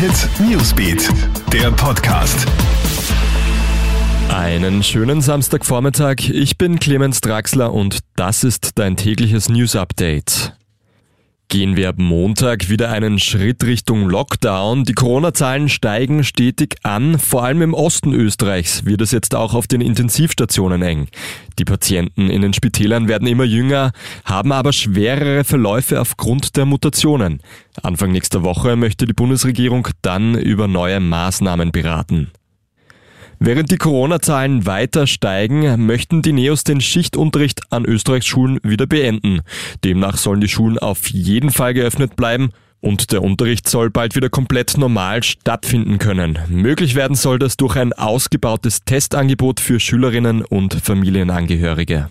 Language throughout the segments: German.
Hit Newsbeat, der Podcast. Einen schönen Samstagvormittag. Ich bin Clemens Draxler und das ist dein tägliches News Update. Gehen wir ab Montag wieder einen Schritt Richtung Lockdown. Die Corona-Zahlen steigen stetig an. Vor allem im Osten Österreichs wird es jetzt auch auf den Intensivstationen eng. Die Patienten in den Spitälern werden immer jünger, haben aber schwerere Verläufe aufgrund der Mutationen. Anfang nächster Woche möchte die Bundesregierung dann über neue Maßnahmen beraten. Während die Corona-Zahlen weiter steigen, möchten die Neos den Schichtunterricht an Österreichs Schulen wieder beenden. Demnach sollen die Schulen auf jeden Fall geöffnet bleiben und der Unterricht soll bald wieder komplett normal stattfinden können. Möglich werden soll das durch ein ausgebautes Testangebot für Schülerinnen und Familienangehörige.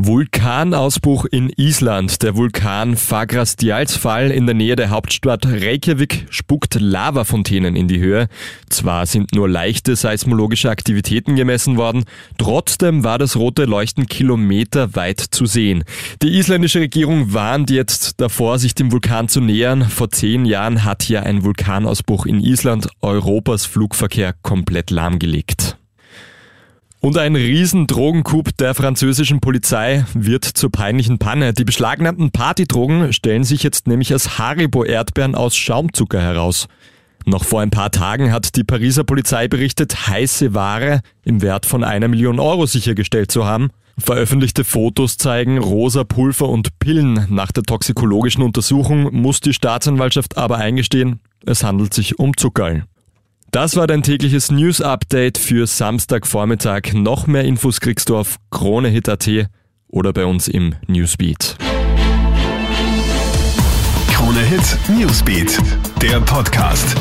Vulkanausbruch in Island. Der Vulkan Fagrastjalsfall in der Nähe der Hauptstadt Reykjavik spuckt Lavafontänen in die Höhe. Zwar sind nur leichte seismologische Aktivitäten gemessen worden, trotzdem war das rote Leuchten kilometerweit zu sehen. Die isländische Regierung warnt jetzt davor, sich dem Vulkan zu nähern. Vor zehn Jahren hat ja ein Vulkanausbruch in Island Europas Flugverkehr komplett lahmgelegt. Und ein Riesendrogencoup der französischen Polizei wird zur peinlichen Panne. Die beschlagnahmten Partydrogen stellen sich jetzt nämlich als Haribo-Erdbeeren aus Schaumzucker heraus. Noch vor ein paar Tagen hat die Pariser Polizei berichtet, heiße Ware im Wert von einer Million Euro sichergestellt zu haben. Veröffentlichte Fotos zeigen rosa Pulver und Pillen. Nach der toxikologischen Untersuchung muss die Staatsanwaltschaft aber eingestehen, es handelt sich um Zuckerl. Das war dein tägliches News-Update für Samstagvormittag. Noch mehr Infos kriegst du auf KroneHit.at oder bei uns im Newsbeat. KroneHit Newsbeat, der Podcast.